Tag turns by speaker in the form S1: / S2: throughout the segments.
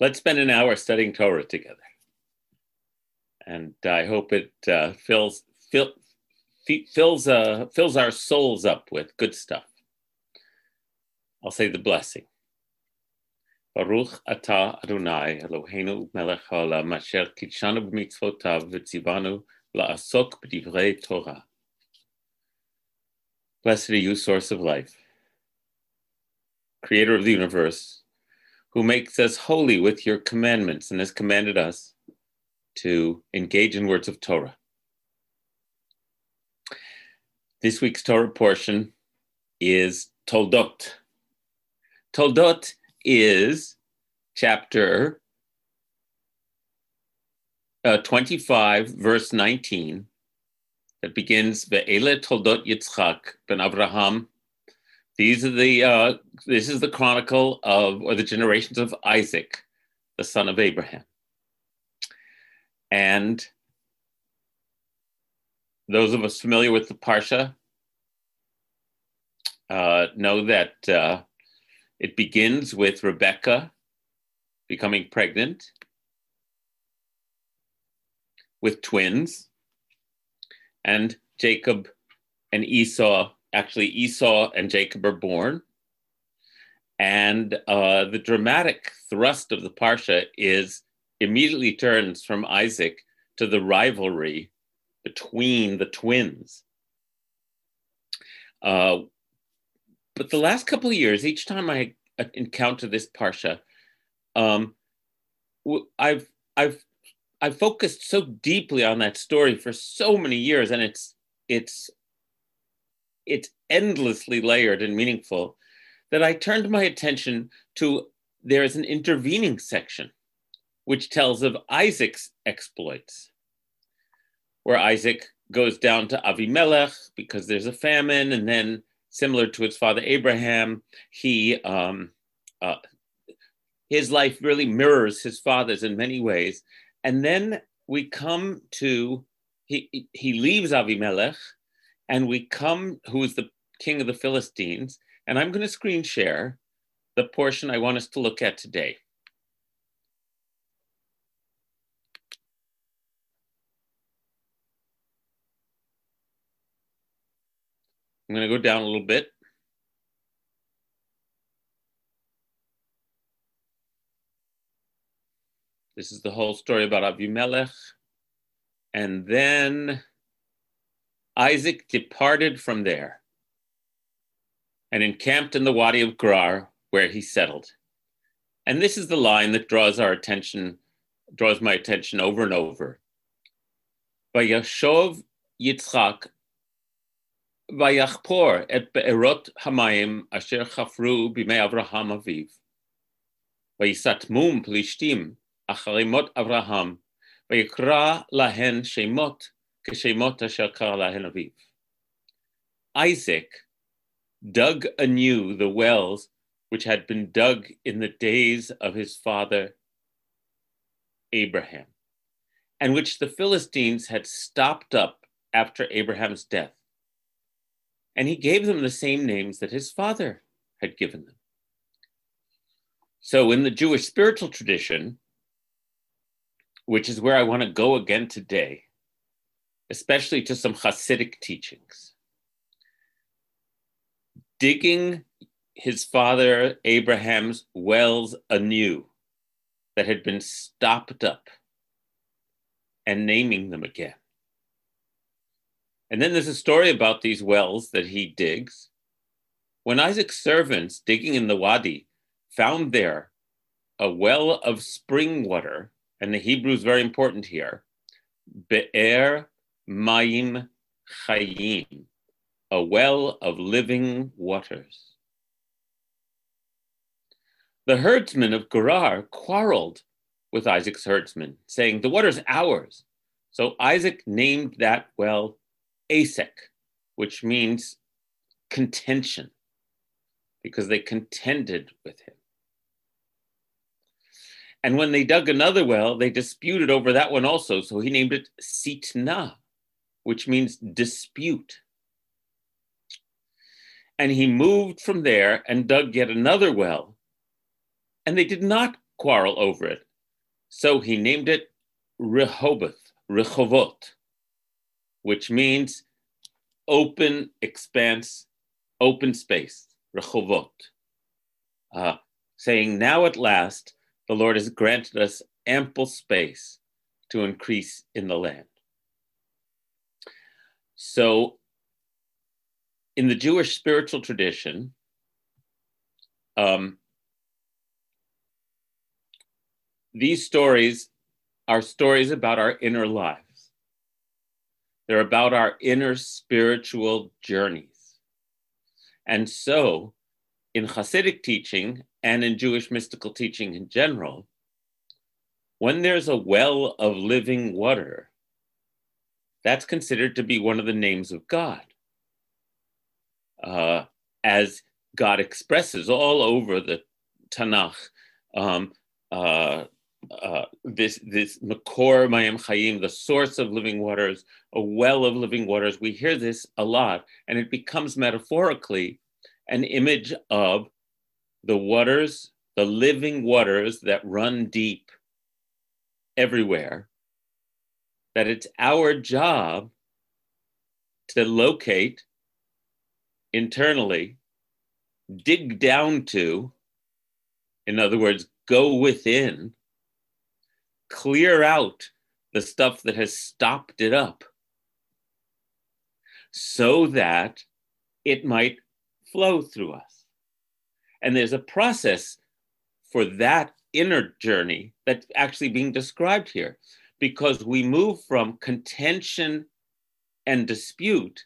S1: let's spend an hour studying Torah together. And I hope it uh, fills, fill, fills, uh, fills our souls up with good stuff. I'll say the blessing. Baruch atah Adonai Eloheinu melech haolam asher kidshanu b'mitzvotav v'tzivanu la'asok b'divrei Torah. Blessed are you, source of life, creator of the universe, who makes us holy with your commandments and has commanded us to engage in words of Torah. This week's Torah portion is Toldot. Toldot is chapter uh, 25, verse 19, that begins Ve'ele Toldot Yitzchak ben Abraham these are the uh, this is the chronicle of or the generations of Isaac, the son of Abraham. And those of us familiar with the Parsha uh, know that uh, it begins with Rebecca becoming pregnant with twins, and Jacob and Esau actually Esau and Jacob are born. And uh, the dramatic thrust of the Parsha is immediately turns from Isaac to the rivalry between the twins. Uh, but the last couple of years, each time I encounter this Parsha, um, I've, I've, I've focused so deeply on that story for so many years, and it's, it's it's endlessly layered and meaningful that I turned my attention to there is an intervening section which tells of Isaac's exploits, where Isaac goes down to Avimelech because there's a famine, and then similar to his father Abraham, he um, uh, his life really mirrors his father's in many ways. And then we come to he he leaves Avimelech and we come, who is the king of the Philistines, and I'm going to screen share the portion I want us to look at today. I'm going to go down a little bit. This is the whole story about Avimelech. And then Isaac departed from there and encamped in the Wadi of Gerar, where he settled. And this is the line that draws our attention, draws my attention over and over. Vayashov Yitzchak Vayachpor et be'erot hamayim asher chafru b'mei Avraham aviv. Vayisatmum plishtim acharimot Avraham vayikra lahen shemot Isaac dug anew the wells which had been dug in the days of his father Abraham, and which the Philistines had stopped up after Abraham's death. And he gave them the same names that his father had given them. So, in the Jewish spiritual tradition, which is where I want to go again today, especially to some Hasidic teachings. Digging his father Abraham's wells anew that had been stopped up and naming them again. And then there's a story about these wells that he digs. When Isaac's servants digging in the wadi found there a well of spring water, and the Hebrew is very important here, Be'er Mayim Chayim, a well of living waters. The herdsmen of Gerar quarreled with Isaac's herdsmen, saying, The water's ours. So Isaac named that well Asek, which means contention, because they contended with him. And when they dug another well, they disputed over that one also. So he named it Sitna, which means dispute. And he moved from there and dug yet another well. And they did not quarrel over it. So he named it Rehoboth, Rehovot, which means open expanse, open space, Rehovot. Uh, saying, Now at last, the Lord has granted us ample space to increase in the land. So, in the Jewish spiritual tradition, um, these stories are stories about our inner lives. They're about our inner spiritual journeys. And so, in Hasidic teaching and in Jewish mystical teaching in general, when there's a well of living water, that's considered to be one of the names of God. Uh, as God expresses all over the Tanakh, um, uh, uh, this this Makor Mayim Chayim, the source of living waters, a well of living waters. We hear this a lot, and it becomes metaphorically an image of the waters, the living waters that run deep everywhere. That it's our job to locate internally, dig down to, in other words, go within clear out the stuff that has stopped it up so that it might flow through us. And there's a process for that inner journey that's actually being described here because we move from contention and dispute,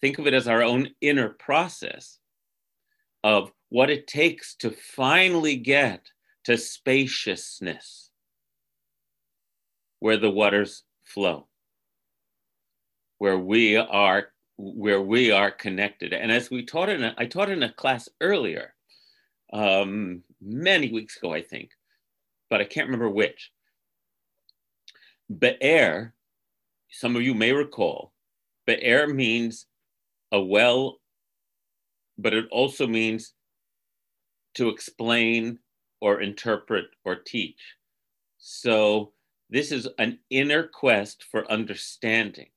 S1: think of it as our own inner process of what it takes to finally get to spaciousness where the waters flow, where we are where we are connected. And as we taught in a, I taught in a class earlier, um, many weeks ago, I think, but I can't remember which. Be'er, some of you may recall, Be'er means a well, but it also means to explain or interpret or teach. So this is an inner quest for understanding.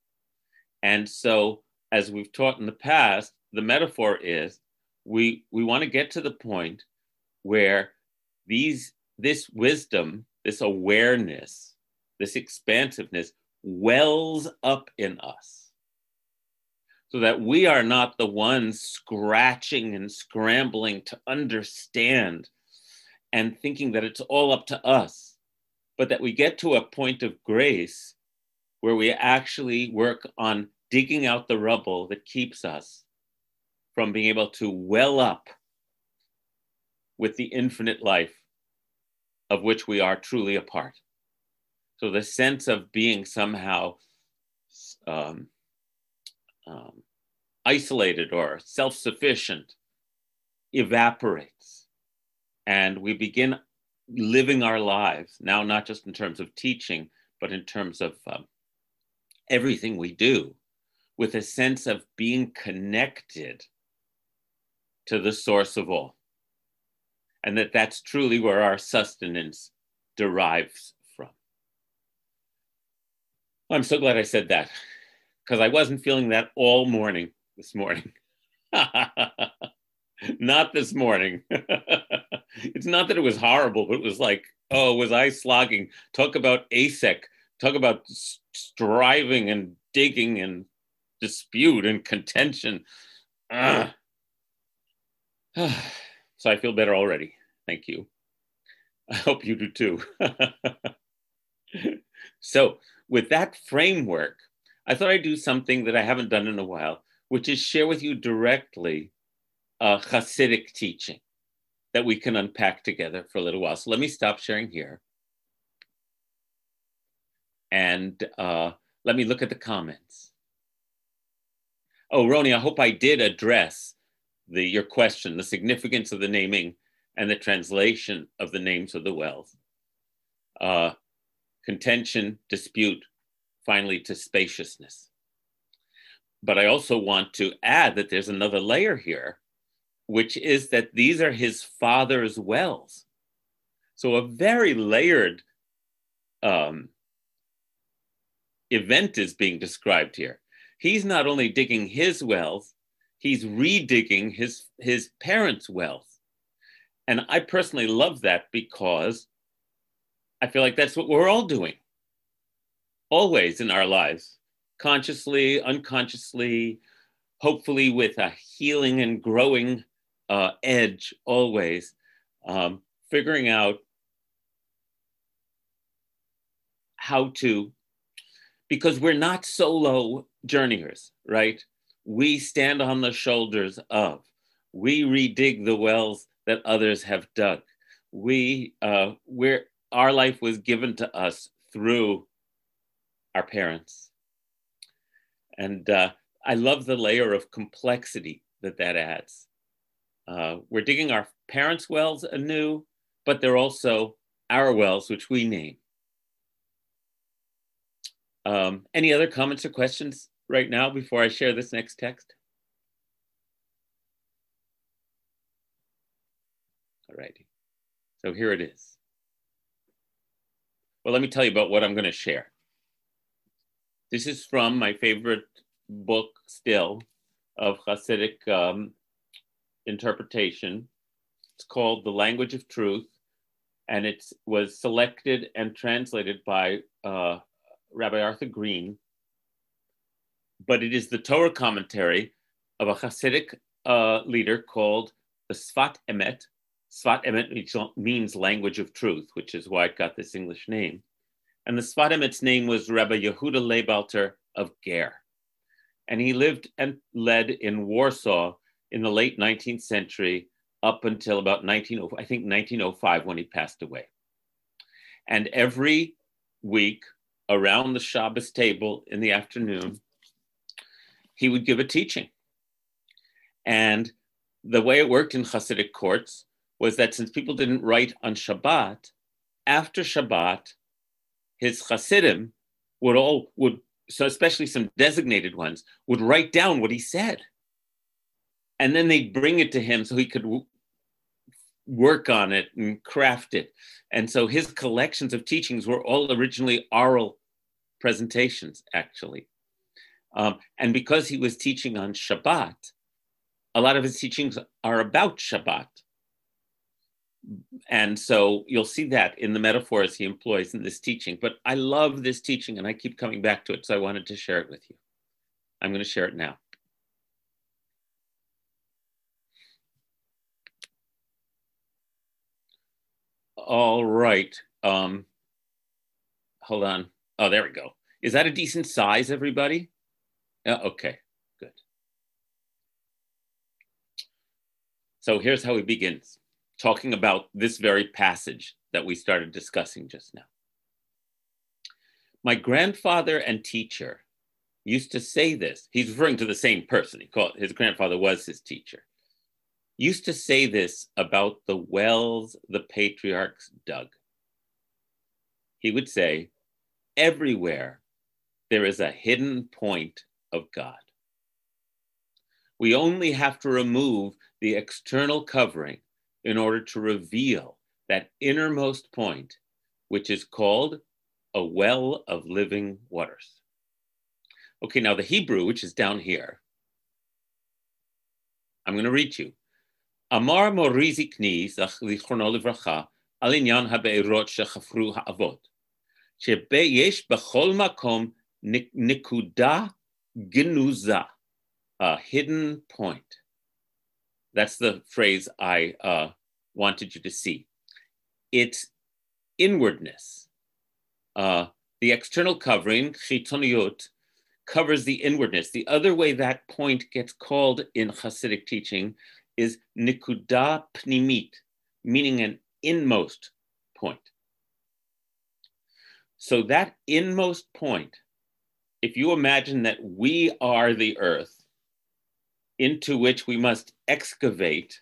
S1: And so, as we've taught in the past, the metaphor is we, we want to get to the point where these, this wisdom, this awareness, this expansiveness wells up in us so that we are not the ones scratching and scrambling to understand and thinking that it's all up to us but that we get to a point of grace where we actually work on digging out the rubble that keeps us from being able to well up with the infinite life of which we are truly a part. So the sense of being somehow um, um, isolated or self sufficient evaporates. And we begin living our lives now, not just in terms of teaching, but in terms of um, everything we do, with a sense of being connected to the source of all. And that that's truly where our sustenance derives from. I'm so glad I said that because I wasn't feeling that all morning this morning. not this morning. it's not that it was horrible, but it was like, oh, was I slogging? Talk about Asek, talk about striving and digging and dispute and contention. so I feel better already. Thank you. I hope you do too. so, with that framework, I thought I'd do something that I haven't done in a while, which is share with you directly uh, Hasidic teaching that we can unpack together for a little while. So let me stop sharing here. And uh, let me look at the comments. Oh, Roni, I hope I did address the, your question, the significance of the naming and the translation of the names of the wells. Uh, contention, dispute, finally to spaciousness. But I also want to add that there's another layer here which is that these are his father's wells. So a very layered um, event is being described here. He's not only digging his wells, he's redigging his, his parents' wells. And I personally love that because I feel like that's what we're all doing, always in our lives, consciously, unconsciously, hopefully with a healing and growing uh, edge, always, um, figuring out how to, because we're not solo journeyers, right? We stand on the shoulders of, we redig the wells that others have dug. We, uh, we're, our life was given to us through our parents. And uh, I love the layer of complexity that that adds. Uh, we're digging our parents' wells anew, but they're also our wells, which we name. Um, any other comments or questions right now before I share this next text? All righty. So here it is. Well, let me tell you about what I'm going to share. This is from my favorite book still of Hasidic um, interpretation. It's called The Language of Truth, and it was selected and translated by uh, Rabbi Arthur Green. But it is the Torah commentary of a Hasidic uh, leader called the Sfat Emet, Sfat Emet means language of truth, which is why it got this English name. And the Sfat Emet's name was Rabbi Yehuda Leib Alter of Ger. And he lived and led in Warsaw in the late 19th century up until about 19, I think 1905 when he passed away. And every week around the Shabbos table in the afternoon, he would give a teaching. And the way it worked in Hasidic courts was that since people didn't write on Shabbat, after Shabbat, his Hasidim would all would so especially some designated ones would write down what he said, and then they'd bring it to him so he could w- work on it and craft it. And so his collections of teachings were all originally oral presentations, actually. Um, and because he was teaching on Shabbat, a lot of his teachings are about Shabbat and so you'll see that in the metaphors he employs in this teaching. But I love this teaching and I keep coming back to it, so I wanted to share it with you. I'm going to share it now. All right. Um, hold on. Oh, there we go. Is that a decent size, everybody? Yeah, okay, good. So here's how he begins talking about this very passage that we started discussing just now. My grandfather and teacher used to say this. He's referring to the same person. He called his grandfather was his teacher. Used to say this about the wells the patriarchs dug. He would say, everywhere there is a hidden point of God. We only have to remove the external covering in order to reveal that innermost point, which is called a well of living waters. Okay, now the Hebrew, which is down here, I'm going to read you. Amar Morizikni, Zichrono Livracha, Alinyan Habeirot Shechafru Ha'avot, Shebeyesh Bechol Makom Nikuda Ginuza, a hidden point. That's the phrase I uh, wanted you to see. It's inwardness. Uh, the external covering, chitoniyut, covers the inwardness. The other way that point gets called in Hasidic teaching is nikuda pnimit, meaning an inmost point. So that inmost point, if you imagine that we are the earth into which we must excavate,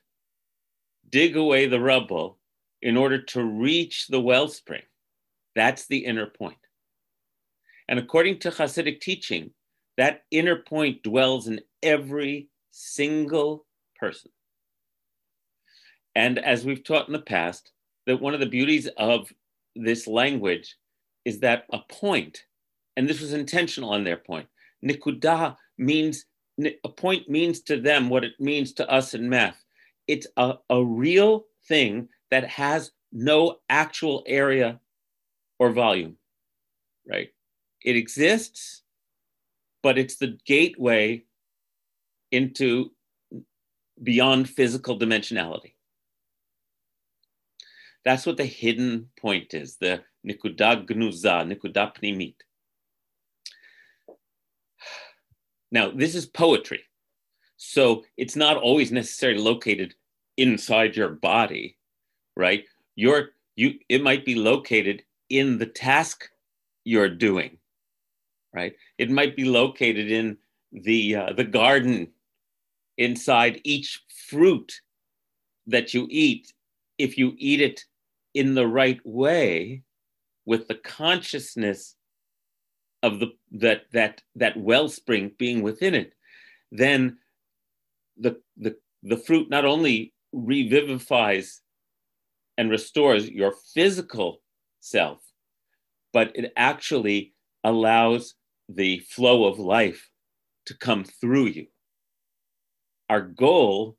S1: dig away the rubble in order to reach the wellspring. That's the inner point. And according to Hasidic teaching, that inner point dwells in every single person. And as we've taught in the past, that one of the beauties of this language is that a point, and this was intentional on their point, nikuda means, a point means to them what it means to us in math. It's a, a real thing that has no actual area or volume, right? It exists, but it's the gateway into beyond physical dimensionality. That's what the hidden point is, the nikuda gnuza, nikuda. Now, this is poetry. So it's not always necessarily located inside your body, right? Your you it might be located in the task you're doing, right? It might be located in the uh, the garden inside each fruit that you eat if you eat it in the right way with the consciousness of the that that that wellspring being within it then the the the fruit not only revivifies and restores your physical self but it actually allows the flow of life to come through you. Our goal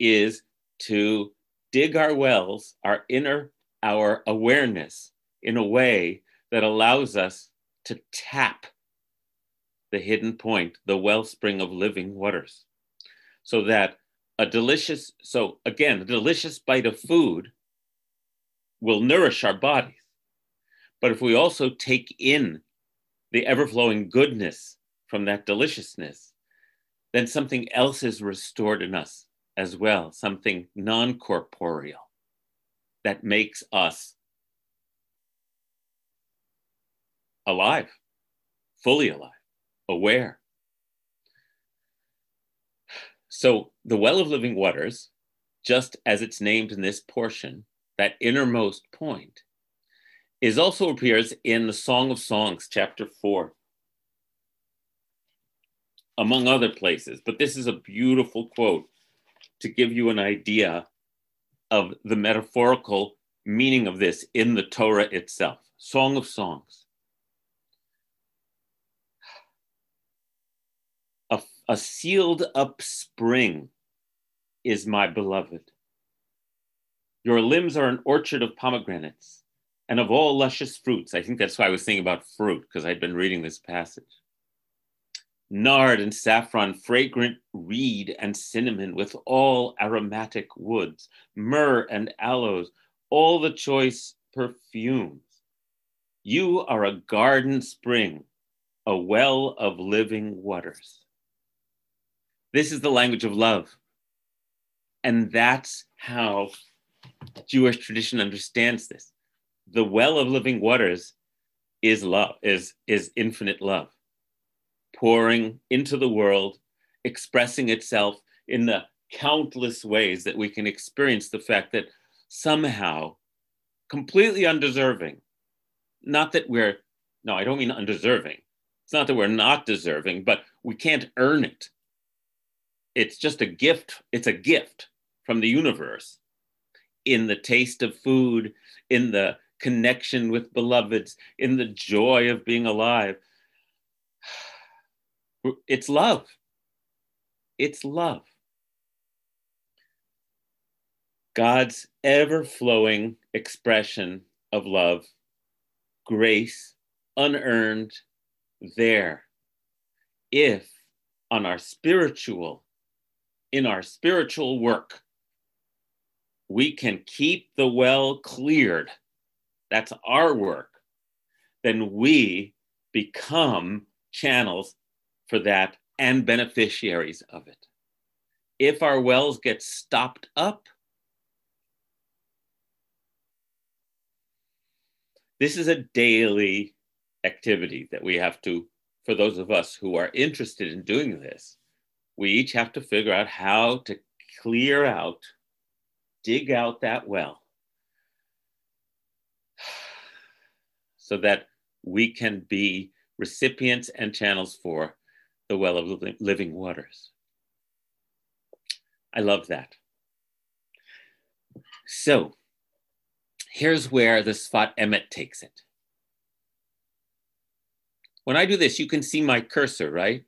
S1: is to dig our wells, our inner, our awareness in a way that allows us to tap the hidden point, the wellspring of living waters. So that a delicious, so again, a delicious bite of food will nourish our bodies. But if we also take in the ever flowing goodness from that deliciousness, then something else is restored in us as well, something non corporeal that makes us alive, fully alive, aware. So, the well of living waters, just as it's named in this portion, that innermost point, is also appears in the Song of Songs, chapter 4 among other places. But this is a beautiful quote to give you an idea of the metaphorical meaning of this in the Torah itself. Song of Songs. A, sealed up spring is my beloved. Your limbs are an orchard of pomegranates and of all luscious fruits. I think that's why I was thinking about fruit, because I'd been reading this passage nard and saffron, fragrant reed and cinnamon with all aromatic woods, myrrh and aloes, all the choice perfumes. You are a garden spring, a well of living waters. This is the language of love. And that's how Jewish tradition understands this. The well of living waters is love, is, is infinite love pouring into the world, expressing itself in the countless ways that we can experience the fact that somehow, completely undeserving, not that we're, no, I don't mean undeserving. It's not that we're not deserving, but we can't earn it. It's just a gift. It's a gift from the universe in the taste of food, in the connection with beloveds, in the joy of being alive. It's love. It's love. God's ever flowing expression of love, grace, unearned, there. If on our spiritual, in our spiritual work, we can keep the well cleared, that's our work, then we become channels for that and beneficiaries of it. If our wells get stopped up, this is a daily activity that we have to, for those of us who are interested in doing this, we each have to figure out how to clear out, dig out that well so that we can be recipients and channels for the well of living waters. I love that. So, here's where the Sfat Emet takes it. When I do this, you can see my cursor, right?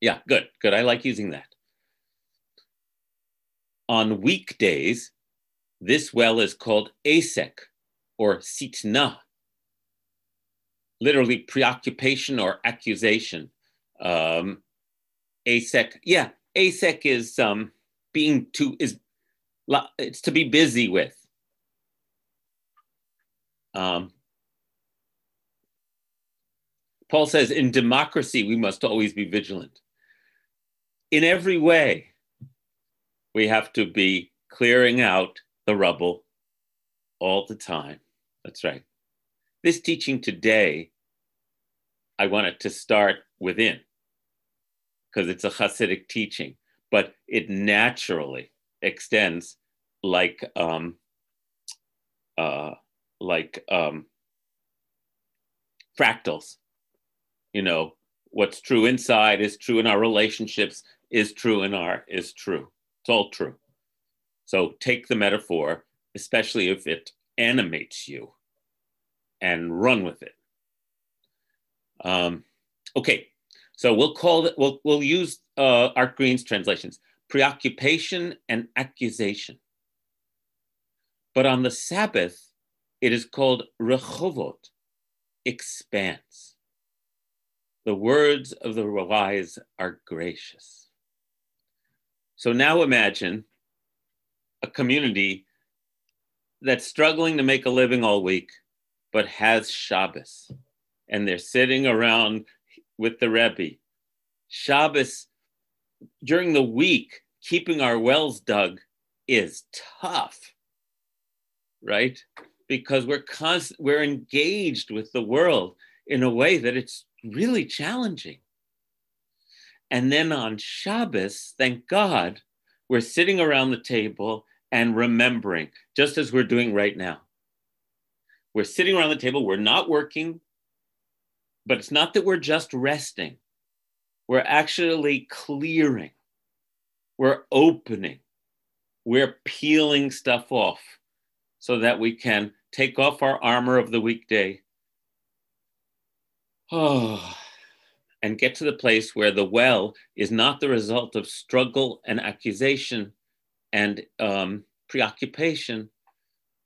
S1: Yeah, good, good. I like using that. On weekdays, this well is called asek or sitna, literally preoccupation or accusation. Um, asek, yeah, asek is um, being too is it's to be busy with. Um, Paul says, in democracy, we must always be vigilant. In every way, we have to be clearing out the rubble all the time. That's right. This teaching today, I wanted to start within because it's a Hasidic teaching, but it naturally extends like um, uh, like um, fractals. You know, what's true inside is true in our relationships, is true in our is true. It's all true. So take the metaphor, especially if it animates you, and run with it. Um, okay, so we'll call it. We'll we'll use uh, Art Green's translations: preoccupation and accusation. But on the Sabbath, it is called rechovot, expanse. The words of the wise are gracious. So now imagine a community that's struggling to make a living all week, but has Shabbos, and they're sitting around with the Rebbe. Shabbos during the week, keeping our wells dug is tough, right? Because we're constant, we're engaged with the world in a way that it's really challenging. And then on Shabbos, thank God, we're sitting around the table and remembering, just as we're doing right now. We're sitting around the table, we're not working, but it's not that we're just resting. We're actually clearing, we're opening, we're peeling stuff off so that we can take off our armor of the weekday. Oh, and get to the place where the well is not the result of struggle and accusation and um, preoccupation,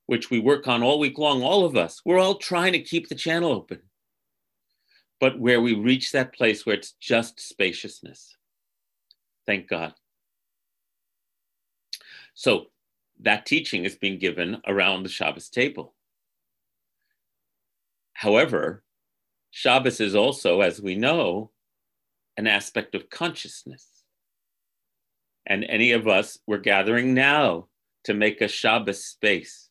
S1: which we work on all week long, all of us. We're all trying to keep the channel open but where we reach that place where it's just spaciousness. Thank God. So that teaching is being given around the Shabbos table. However, Shabbos is also, as we know, an aspect of consciousness. And any of us, we're gathering now to make a Shabbos space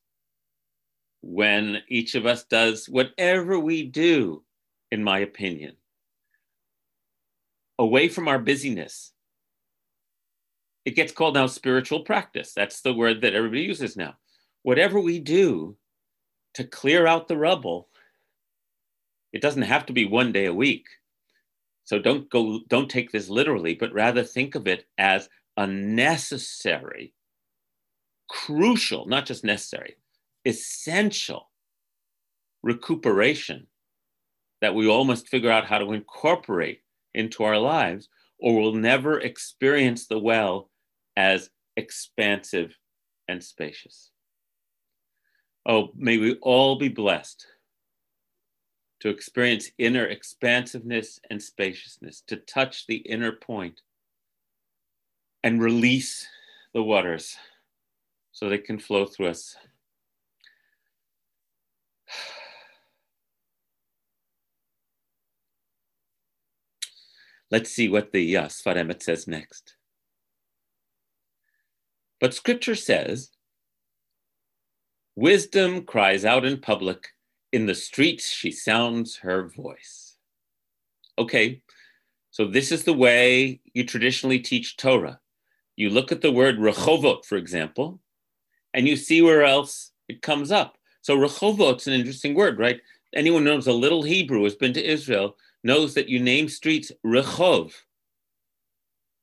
S1: when each of us does whatever we do in my opinion, away from our busyness. It gets called now spiritual practice. That's the word that everybody uses now. Whatever we do to clear out the rubble, it doesn't have to be one day a week. So don't go, don't take this literally, but rather think of it as a necessary, crucial, not just necessary, essential recuperation that we all must figure out how to incorporate into our lives, or we'll never experience the well as expansive and spacious. Oh, may we all be blessed to experience inner expansiveness and spaciousness, to touch the inner point and release the waters so they can flow through us. Let's see what the uh, Sfat Emet says next. But scripture says, Wisdom cries out in public, in the streets she sounds her voice. Okay, so this is the way you traditionally teach Torah. You look at the word rechovot, for example, and you see where else it comes up. So rechovot's an interesting word, right? Anyone knows a little Hebrew has been to Israel knows that you name streets Rehov.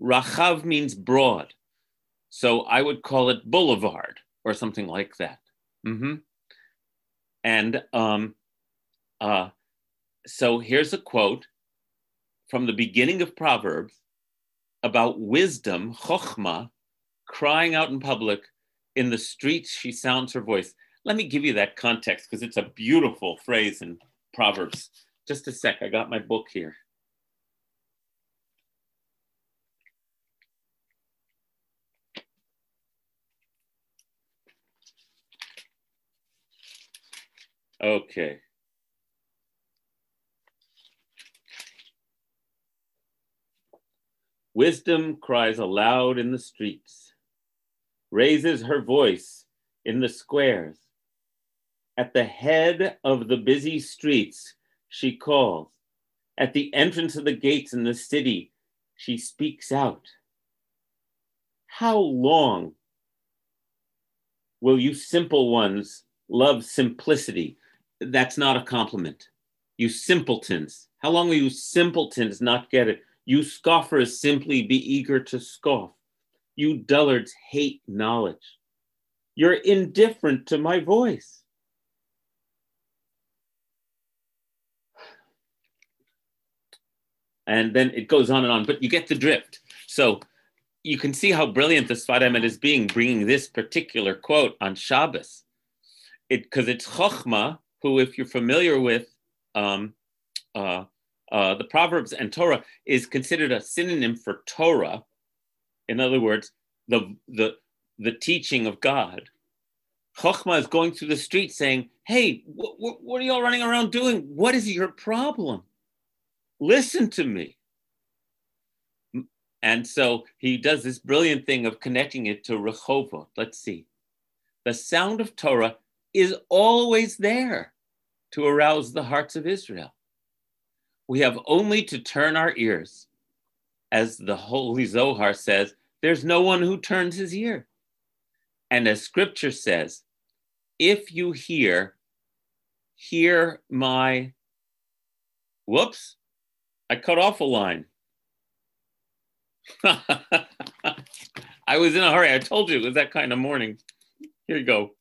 S1: Rachav means broad. So I would call it boulevard or something like that. Mm-hmm. And um, uh, so here's a quote from the beginning of Proverbs about wisdom, chokhmah, crying out in public. In the streets, she sounds her voice. Let me give you that context because it's a beautiful phrase in Proverbs. Just a sec, I got my book here. Okay. Wisdom cries aloud in the streets, raises her voice in the squares. At the head of the busy streets, she calls. At the entrance of the gates in the city, she speaks out. How long will you simple ones love simplicity? That's not a compliment. You simpletons. How long will you simpletons not get it? You scoffers simply be eager to scoff. You dullards hate knowledge. You're indifferent to my voice. And then it goes on and on, but you get the drift. So you can see how brilliant the Sfat is being, bringing this particular quote on Shabbos. It because it, it's Chokhmah, who, if you're familiar with um, uh, uh, the Proverbs and Torah, is considered a synonym for Torah. In other words, the, the, the teaching of God. Chokhmah is going through the street saying, Hey, wh- wh- what are y'all running around doing? What is your problem? Listen to me. And so he does this brilliant thing of connecting it to Rehovot. Let's see. The sound of Torah is always there to arouse the hearts of Israel. We have only to turn our ears. As the Holy Zohar says, there's no one who turns his ear. And as scripture says, if you hear, hear my, whoops, I cut off a line. I was in a hurry. I told you it was that kind of morning. Here you go.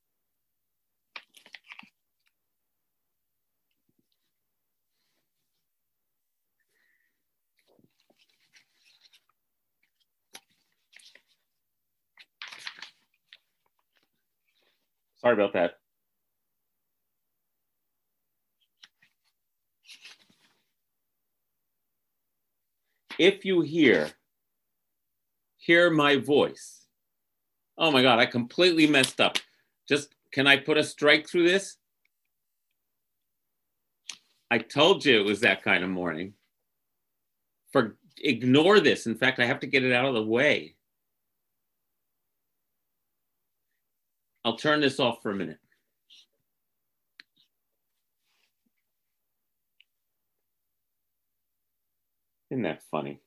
S1: Sorry about that. If you hear, hear my voice. Oh my God, I completely messed up. Just, can I put a strike through this? I told you it was that kind of morning. For ignore this. In fact, I have to get it out of the way. I'll turn this off for a minute. Isn't that funny?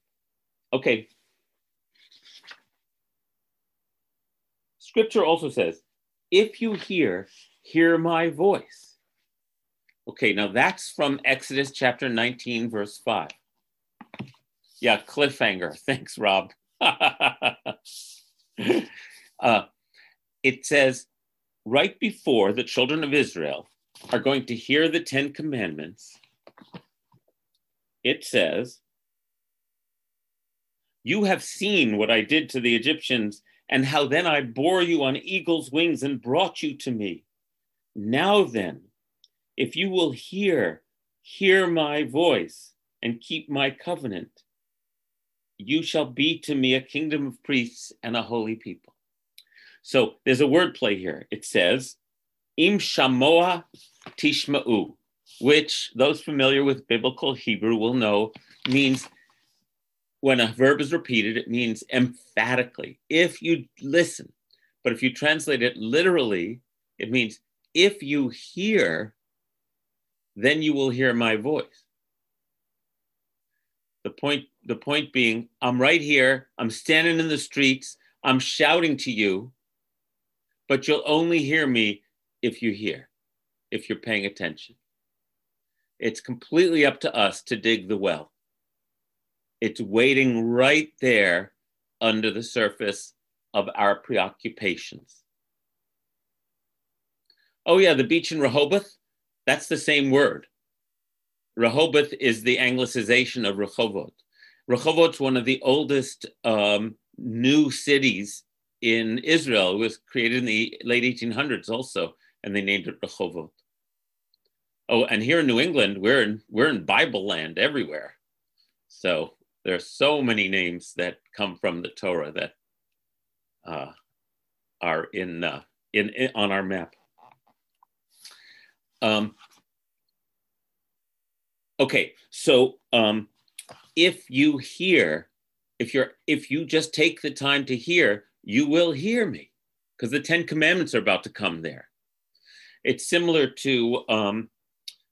S1: Okay. Scripture also says, if you hear, hear my voice. Okay, now that's from Exodus chapter 19, verse 5. Yeah, cliffhanger. Thanks, Rob. uh, it says right before the children of Israel are going to hear the Ten Commandments, it says, You have seen what I did to the Egyptians, and how then I bore you on eagle's wings and brought you to me. Now then, if you will hear, hear my voice and keep my covenant, you shall be to me a kingdom of priests and a holy people. So there's a word play here. It says, Im shamoa tishma'u, which those familiar with biblical Hebrew will know means when a verb is repeated, it means emphatically, if you listen. But if you translate it literally, it means if you hear, then you will hear my voice. The point, the point being, I'm right here, I'm standing in the streets, I'm shouting to you, but you'll only hear me if you hear, if you're paying attention. It's completely up to us to dig the well. It's waiting right there under the surface of our preoccupations. Oh, yeah, the beach in Rehoboth. That's the same word. Rehoboth is the anglicization of Rehovot. Rehovot's one of the oldest um, new cities in Israel. It was created in the late 1800s also, and they named it Rehovot. Oh, and here in New England, we're in we're in Bible land everywhere. So there are so many names that come from the Torah that uh, are in, uh, in, in on our map. Um, okay, so um, if you hear, if you're if you just take the time to hear, you will hear me, because the Ten Commandments are about to come there. It's similar to um,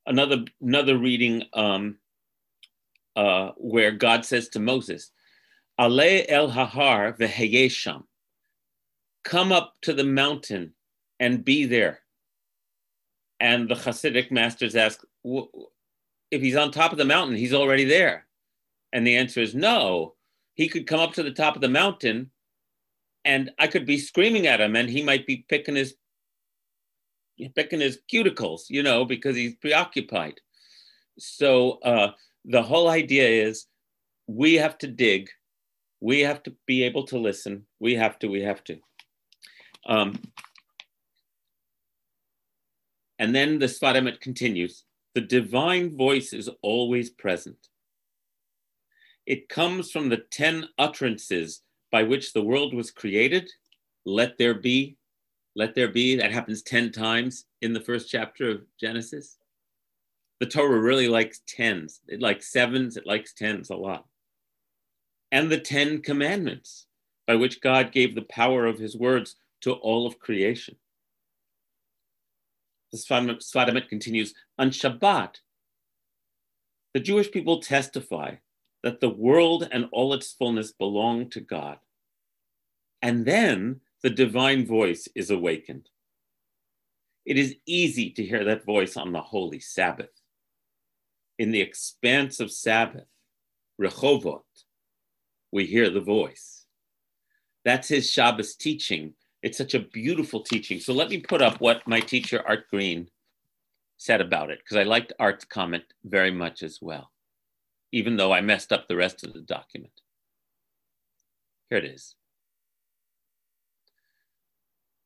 S1: another another reading um, uh, where God says to Moses, "Ale el hahar veheyesham." Come up to the mountain and be there. And the Hasidic masters ask, if he's on top of the mountain, he's already there. And the answer is no. He could come up to the top of the mountain and I could be screaming at him and he might be picking his picking his cuticles, you know, because he's preoccupied. So uh, the whole idea is we have to dig, we have to be able to listen, we have to, we have to. Um, and then the Sfat continues the divine voice is always present. It comes from the 10 utterances by which the world was created. Let there be, let there be. That happens 10 times in the first chapter of Genesis. The Torah really likes tens. It likes sevens, it likes tens a lot. And the 10 commandments by which God gave the power of his words to all of creation. The Sfat Emet continues on Shabbat. The Jewish people testify that the world and all its fullness belong to God. And then the divine voice is awakened. It is easy to hear that voice on the holy Sabbath. In the expanse of Sabbath, Rehovot, we hear the voice. That's his Shabbos teaching. It's such a beautiful teaching. So let me put up what my teacher, Art Green, said about it, because I liked Art's comment very much as well even though I messed up the rest of the document. Here it is.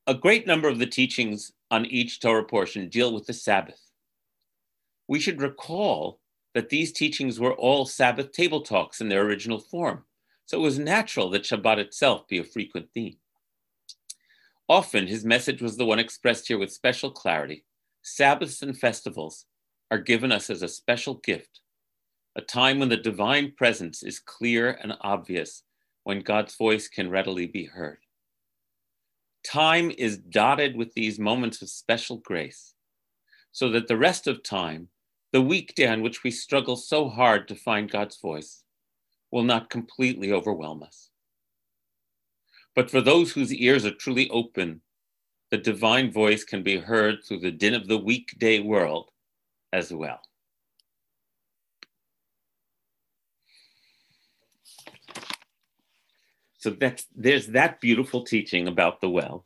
S1: A great number of the teachings on each Torah portion deal with the Sabbath. We should recall that these teachings were all Sabbath table talks in their original form, so it was natural that Shabbat itself be a frequent theme. Often his message was the one expressed here with special clarity. Sabbaths and festivals are given us as a special gift a time when the divine presence is clear and obvious, when God's voice can readily be heard. Time is dotted with these moments of special grace, so that the rest of time, the weekday on which we struggle so hard to find God's voice, will not completely overwhelm us. But for those whose ears are truly open, the divine voice can be heard through the din of the weekday world as well. So that's there's that beautiful teaching about the well.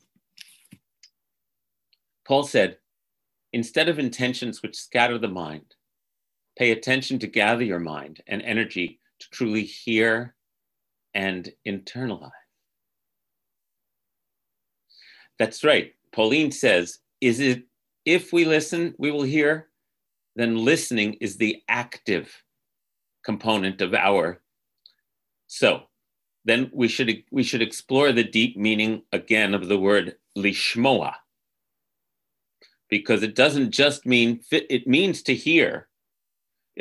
S1: Paul said, instead of intentions which scatter the mind, pay attention to gather your mind and energy to truly hear and internalize. That's right. Pauline says, is it if we listen, we will hear? Then listening is the active component of our. So then we should we should explore the deep meaning again of the word lishmoa. Because it doesn't just mean it means to hear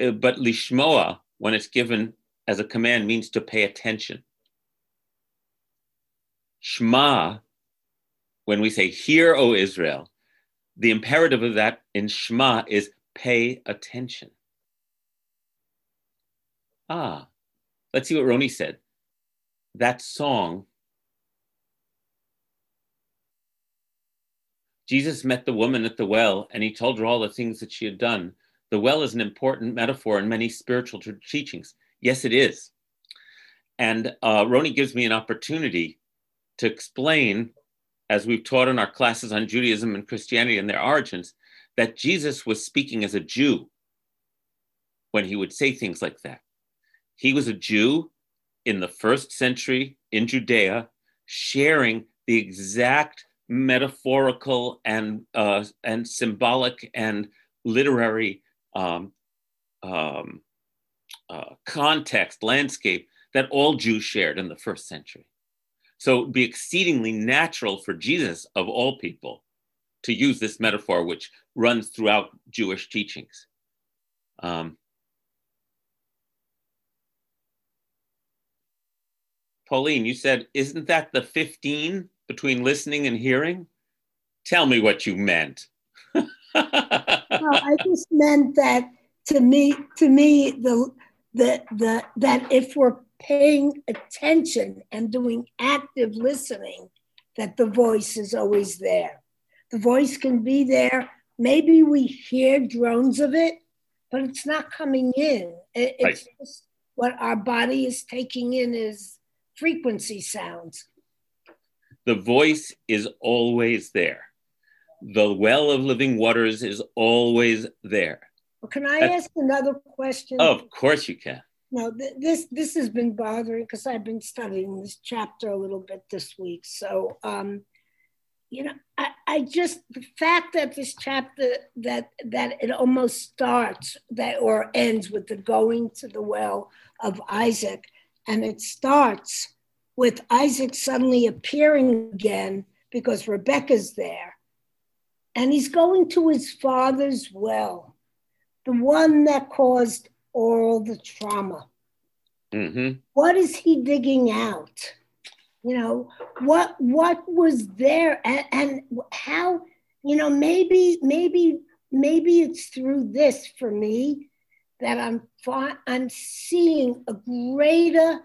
S1: uh, but lishmoa when it's given as a command means to pay attention. Shma when we say hear o israel the imperative of that in shma is pay attention. Ah let's see what roni said that song, Jesus met the woman at the well and he told her all the things that she had done. The well is an important metaphor in many spiritual teachings. Yes, it is. And uh, Roni gives me an opportunity to explain, as we've taught in our classes on Judaism and Christianity and their origins, that Jesus was speaking as a Jew when he would say things like that. He was a Jew in the first century in Judea, sharing the exact metaphorical and uh, and symbolic and literary um, um, uh, context landscape that all Jews shared in the first century. So it'd be exceedingly natural for Jesus, of all people, to use this metaphor, which runs throughout Jewish teachings. Um, Pauline, you said, isn't that the 15 between listening and hearing? Tell me what you meant.
S2: no, I just meant that to me, to me, the the the that if we're paying attention and doing active listening, that the voice is always there. The voice can be there. Maybe we hear drones of it, but it's not coming in. It's right. just what our body is taking in as frequency sounds.
S1: The voice is always there. The well of living waters is always there.
S2: Well, can I That's, ask another question?
S1: Oh, of course you can.
S2: No, th- this this has been bothering because I've been studying this chapter a little bit this week. So, um, you know, I, I just the fact that this chapter that that it almost starts that or ends with the going to the well of Isaac and it starts with Isaac suddenly appearing again because Rebecca's there. And he's going to his father's well, the one that caused all the trauma. Mm-hmm. What is he digging out? You know, what what was there and, and how, you know, maybe, maybe, maybe it's through this for me that I'm I'm seeing a greater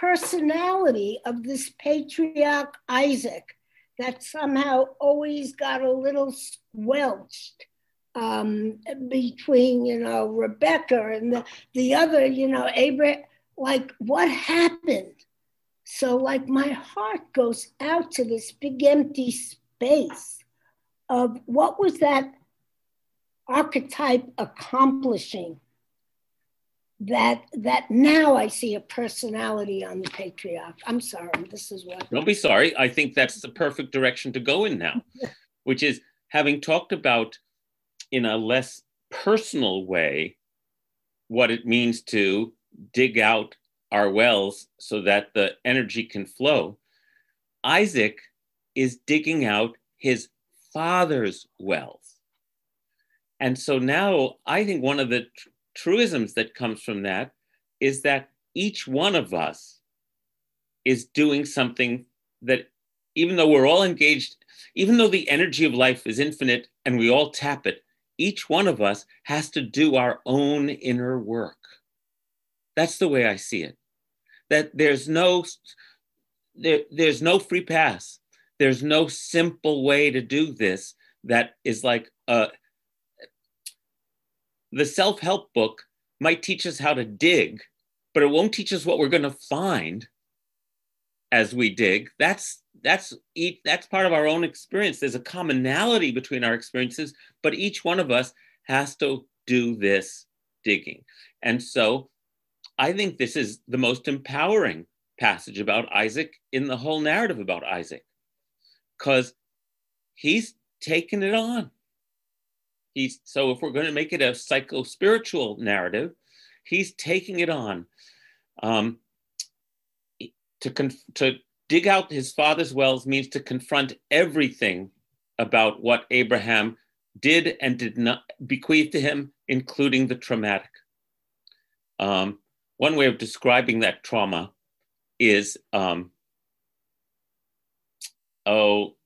S2: personality of this patriarch Isaac that somehow always got a little squelched um, between, you know, Rebecca and the, the other, you know, Abraham. Like, what happened? So, like, my heart goes out to this big empty space of what was that archetype accomplishing that that now I see a personality on the patriarch. I'm sorry, this is what.
S1: Don't be sorry. I think that's the perfect direction to go in now, which is having talked about in a less personal way what it means to dig out our wells so that the energy can flow. Isaac is digging out his father's wells. And so now I think one of the tr- truisms that comes from that is that each one of us is doing something that, even though we're all engaged, even though the energy of life is infinite and we all tap it, each one of us has to do our own inner work. That's the way I see it. That there's no there, there's no free pass. There's no simple way to do this that is like a the self help book might teach us how to dig, but it won't teach us what we're going to find as we dig. That's that's that's part of our own experience. There's a commonality between our experiences, but each one of us has to do this digging. And so I think this is the most empowering passage about Isaac in the whole narrative about Isaac, because he's taken it on. He's so if we're going to make it a psycho spiritual narrative, he's taking it on um, to conf- to dig out his father's wells means to confront everything about what Abraham did and did not bequeath to him, including the traumatic. Um, one way of describing that trauma is, um, oh,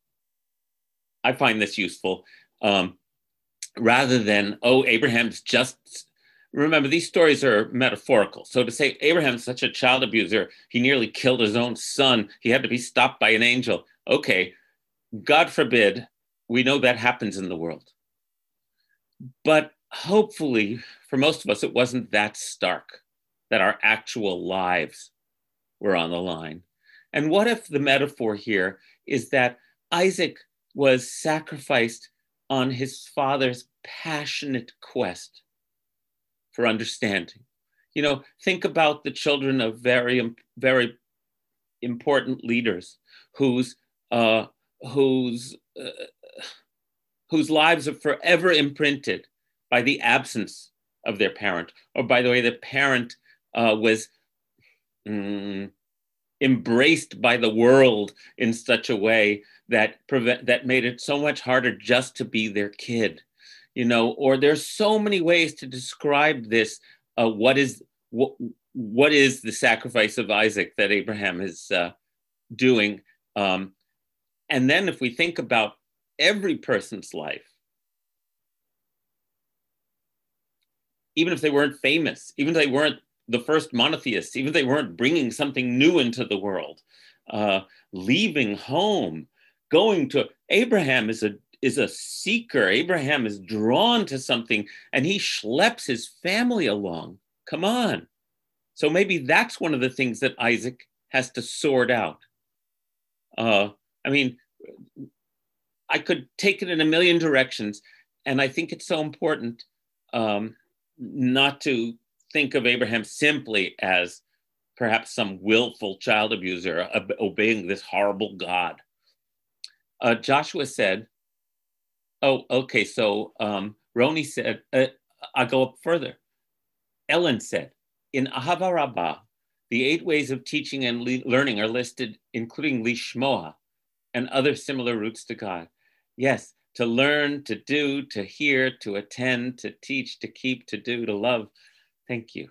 S1: I find this useful. Um, rather than, oh, Abraham's just, remember, these stories are metaphorical. So to say Abraham's such a child abuser, he nearly killed his own son, he had to be stopped by an angel. Okay, God forbid, we know that happens in the world. But hopefully, for most of us, it wasn't that stark that our actual lives were on the line. And what if the metaphor here is that Isaac was sacrificed on his father's passionate quest for understanding. You know, think about the children of very, very important leaders whose uh, whose uh, whose lives are forever imprinted by the absence of their parent, or by the way the parent uh, was mm, embraced by the world in such a way that prevent that made it so much harder just to be their kid you know? Or there's so many ways to describe this uh, what is what, what is the sacrifice of isaac that abraham is uh, doing um, and then if we think about every person's life even if they weren't famous even if they weren't the first monotheists, even they weren't bringing something new into the world, uh, leaving home, going to Abraham is a is a seeker. Abraham is drawn to something, and he schleps his family along. Come on. So maybe that's one of the things that Isaac has to sort out. Uh, I mean, I could take it in a million directions, and I think it's so important um, not to think of Abraham simply as perhaps some willful child abuser obeying this horrible God. Uh, Joshua said, Oh, okay, so um, Roni said, uh, I'll go up further. Ellen said, in Ahava Rabbah, the eight ways of teaching and le- learning are listed, including Lishmoa and other similar routes to God. Yes, to learn, to do, to hear, to attend, to teach, to keep, to do, to love. Thank you.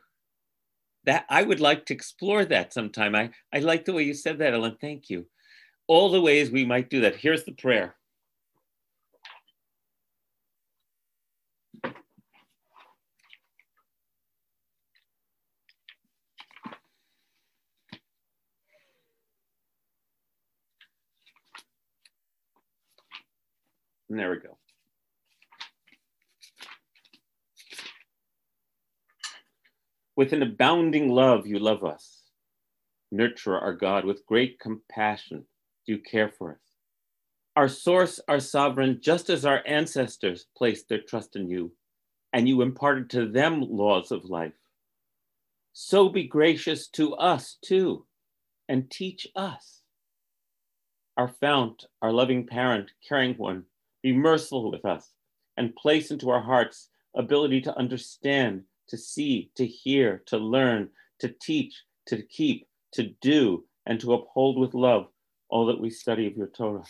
S1: That I would like to explore that sometime. I, I like the way you said that, Ellen. Thank you. All the ways we might do that. Here's the prayer. There we go. With an abounding love, you love us. Nurture our God with great compassion. Do you care for us? Our source, our sovereign, just as our ancestors placed their trust in you, and you imparted to them laws of life. So be gracious to us too, and teach us. Our fount, our loving parent, caring one, be merciful with us and place into our hearts ability to understand to see, to hear, to learn, to teach, to keep, to do, and to uphold with love all that we study of your Torah.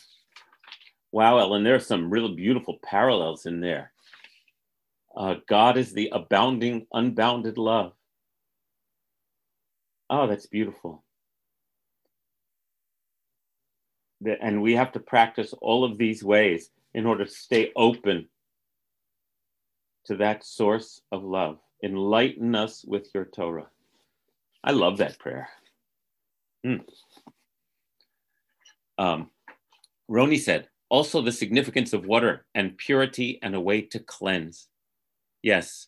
S1: Wow, Ellen, there are some real beautiful parallels in there. Uh, God is the abounding, unbounded love. Oh, that's beautiful. And we have to practice all of these ways in order to stay open to that source of love. Enlighten us with your Torah. I love that prayer. Hmm. Um, Roni said, also the significance of water and purity and a way to cleanse. Yes,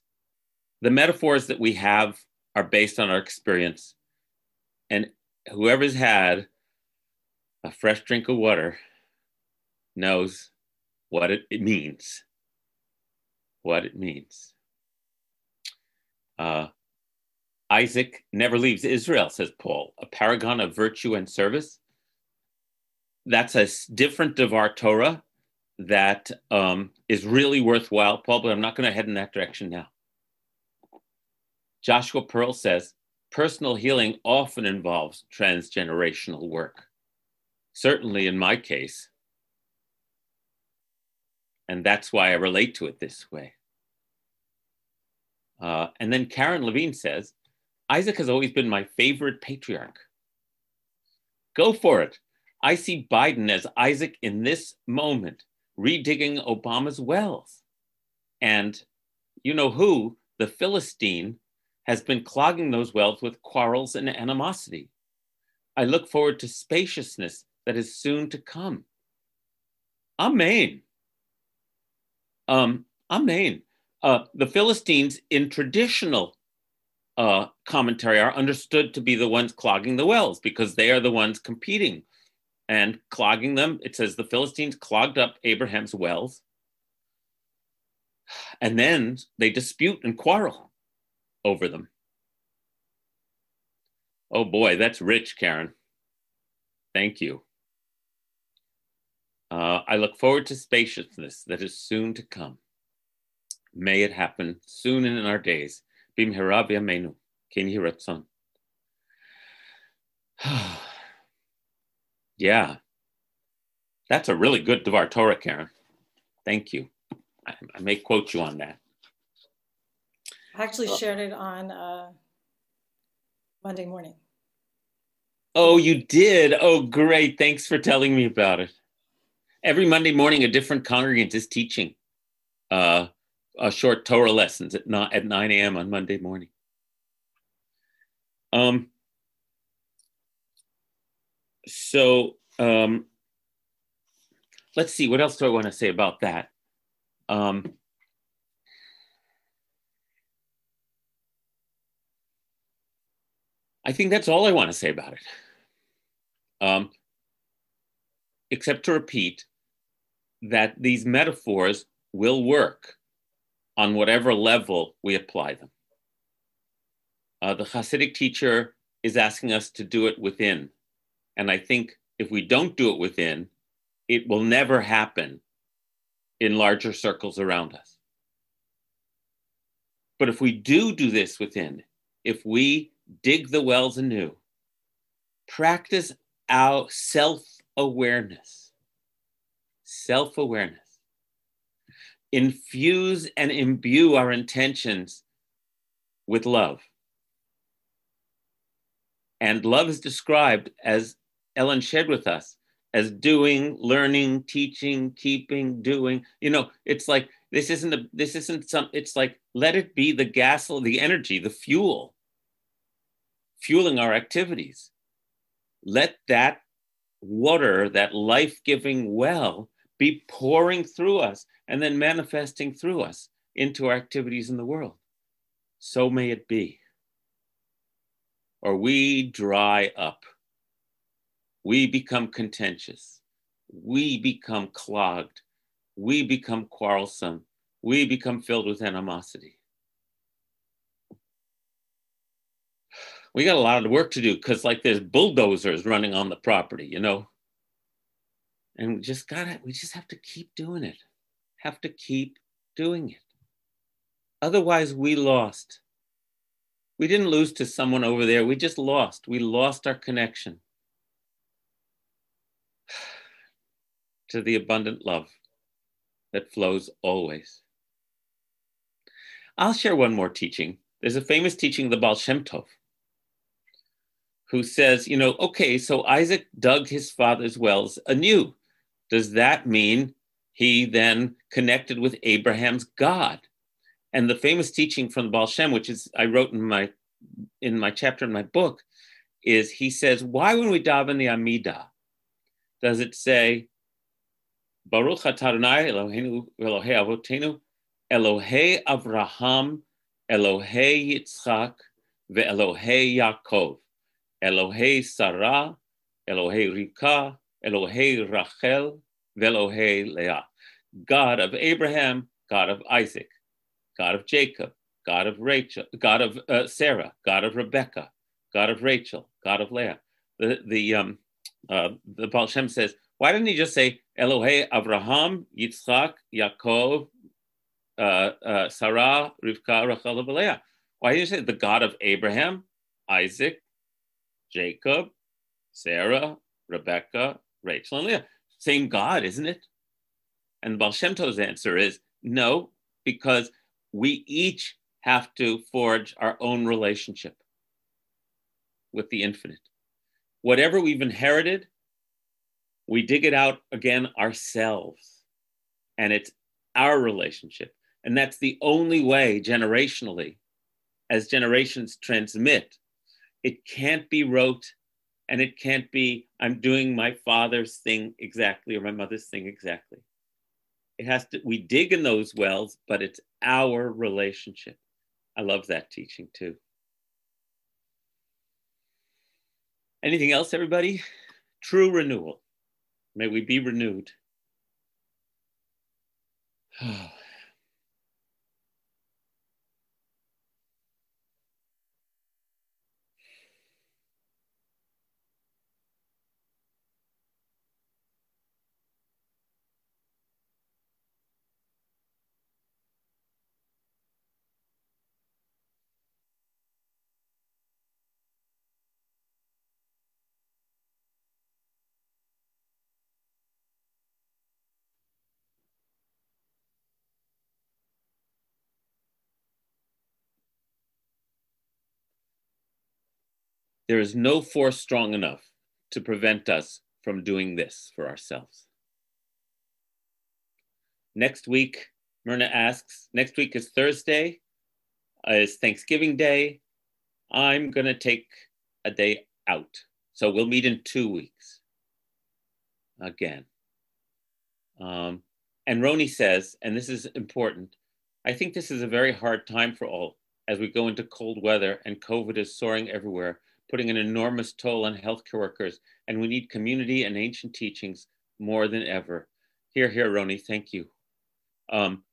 S1: the metaphors that we have are based on our experience. And whoever's had a fresh drink of water knows what it, it means. What it means. Uh, Isaac never leaves Israel, says Paul, a paragon of virtue and service. That's a different of Torah that um, is really worthwhile, Paul, but I'm not going to head in that direction now. Joshua Pearl says personal healing often involves transgenerational work. Certainly in my case. And that's why I relate to it this way. Uh, and then Karen Levine says, Isaac has always been my favorite patriarch. Go for it. I see Biden as Isaac in this moment, redigging Obama's wells. And you know who, the Philistine, has been clogging those wells with quarrels and animosity. I look forward to spaciousness that is soon to come. Amen. Um, amen uh, the Philistines in traditional uh, commentary are understood to be the ones clogging the wells because they are the ones competing and clogging them. It says the Philistines clogged up Abraham's wells. And then they dispute and quarrel over them. Oh boy, that's rich, Karen. Thank you. Uh, I look forward to spaciousness that is soon to come. May it happen soon in our days. Bim Herabia Menu, Kin Hiratzon. Yeah. That's a really good Devar Torah, Karen. Thank you. I, I may quote you on that.
S3: I actually shared it on uh, Monday morning.
S1: Oh, you did? Oh, great. Thanks for telling me about it. Every Monday morning, a different congregant is teaching uh, a short Torah lessons at, not, at 9 a.m. on Monday morning. Um, so um, let's see, what else do I want to say about that? Um, I think that's all I want to say about it. Um, except to repeat that these metaphors will work on whatever level we apply them. Uh, the Hasidic teacher is asking us to do it within and I think if we don't do it within, it will never happen in larger circles around us. But if we do do this within, if we dig the wells anew, practice our self awareness, self awareness, infuse and imbue our intentions with love. And love is described as Ellen shared with us as doing, learning, teaching, keeping, doing. You know, it's like this isn't a, this isn't some. It's like let it be the gas, the energy, the fuel, fueling our activities. Let that water, that life-giving well, be pouring through us and then manifesting through us into our activities in the world. So may it be. Or we dry up we become contentious. We become clogged. We become quarrelsome. We become filled with animosity. We got a lot of work to do because, like, there's bulldozers running on the property, you know? And we just gotta, we just have to keep doing it. Have to keep doing it. Otherwise, we lost. We didn't lose to someone over there. We just lost. We lost our connection. to the abundant love that flows always. I'll share one more teaching. There's a famous teaching, the Baal Shem Tov, who says, you know, okay, so Isaac dug his father's wells anew. Does that mean he then connected with Abraham's God? And the famous teaching from the Baal Shem, which is I wrote in my in my chapter in my book, is he says, why when we daven the Amidah, does it say Baruch Adonai Eloheinu Elohei Avotenu Elohei Avraham Elohei Yitzchak ve'Elohei Yaakov Elohei Sarah Elohei Rivka Elohei Rachel ve'Elohei Leah God of Abraham, God of Isaac, God of Jacob, God of Rachel, God of uh, Sarah, God of Rebecca, God of Rachel, God of Leah. The the um, uh, the Baal Shem says why didn't he just say Elohei Avraham, Yitzchak, Yaakov, uh, uh, Sarah, Rivka, Rachel, and Leah? Why did he say the God of Abraham, Isaac, Jacob, Sarah, Rebecca, Rachel, and Leah? Same God, isn't it? And Baal Shem Tov's answer is no, because we each have to forge our own relationship with the infinite. Whatever we've inherited, we dig it out again ourselves. And it's our relationship. And that's the only way generationally, as generations transmit, it can't be rote and it can't be, I'm doing my father's thing exactly or my mother's thing exactly. It has to, we dig in those wells, but it's our relationship. I love that teaching too. Anything else, everybody? True renewal. May we be renewed. There is no force strong enough to prevent us from doing this for ourselves. Next week, Myrna asks, next week is Thursday, is Thanksgiving Day. I'm going to take a day out. So we'll meet in two weeks again. Um, and Roni says, and this is important, I think this is a very hard time for all as we go into cold weather and COVID is soaring everywhere, putting an enormous toll on healthcare workers. And we need community and ancient teachings more than ever. Here, here, Roni, thank you. Um,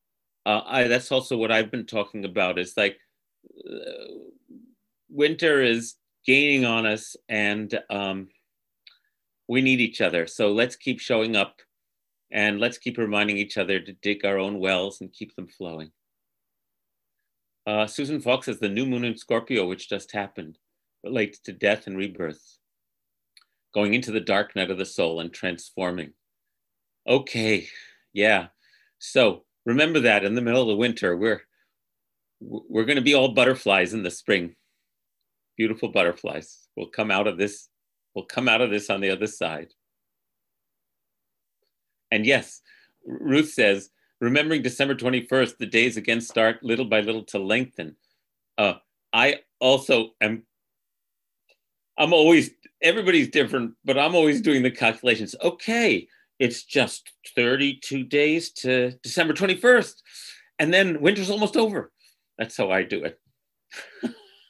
S1: uh, I, that's also what I've been talking about is like uh, winter is gaining on us and um, we need each other. So let's keep showing up and let's keep reminding each other to dig our own wells and keep them flowing. Uh, Susan Fox says the new moon in Scorpio, which just happened, relates to death and rebirth, going into the dark night of the soul and transforming. Okay, yeah. So remember that in the middle of the winter, we're we're going to be all butterflies in the spring. Beautiful butterflies. We'll come out of this. We'll come out of this on the other side. And yes, Ruth says, remembering December 21st, the days again start little by little to lengthen. Uh, I also am, I'm always, everybody's different, but I'm always doing the calculations. Okay, it's just 32 days to December 21st, and then winter's almost over. That's how I do it.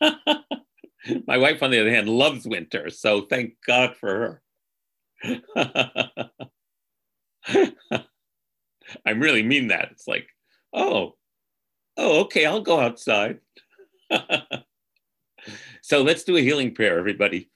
S1: My wife, on the other hand, loves winter, so thank God for her. I really mean that. It's like, oh, oh, okay, I'll go outside. so let's do a healing prayer, everybody.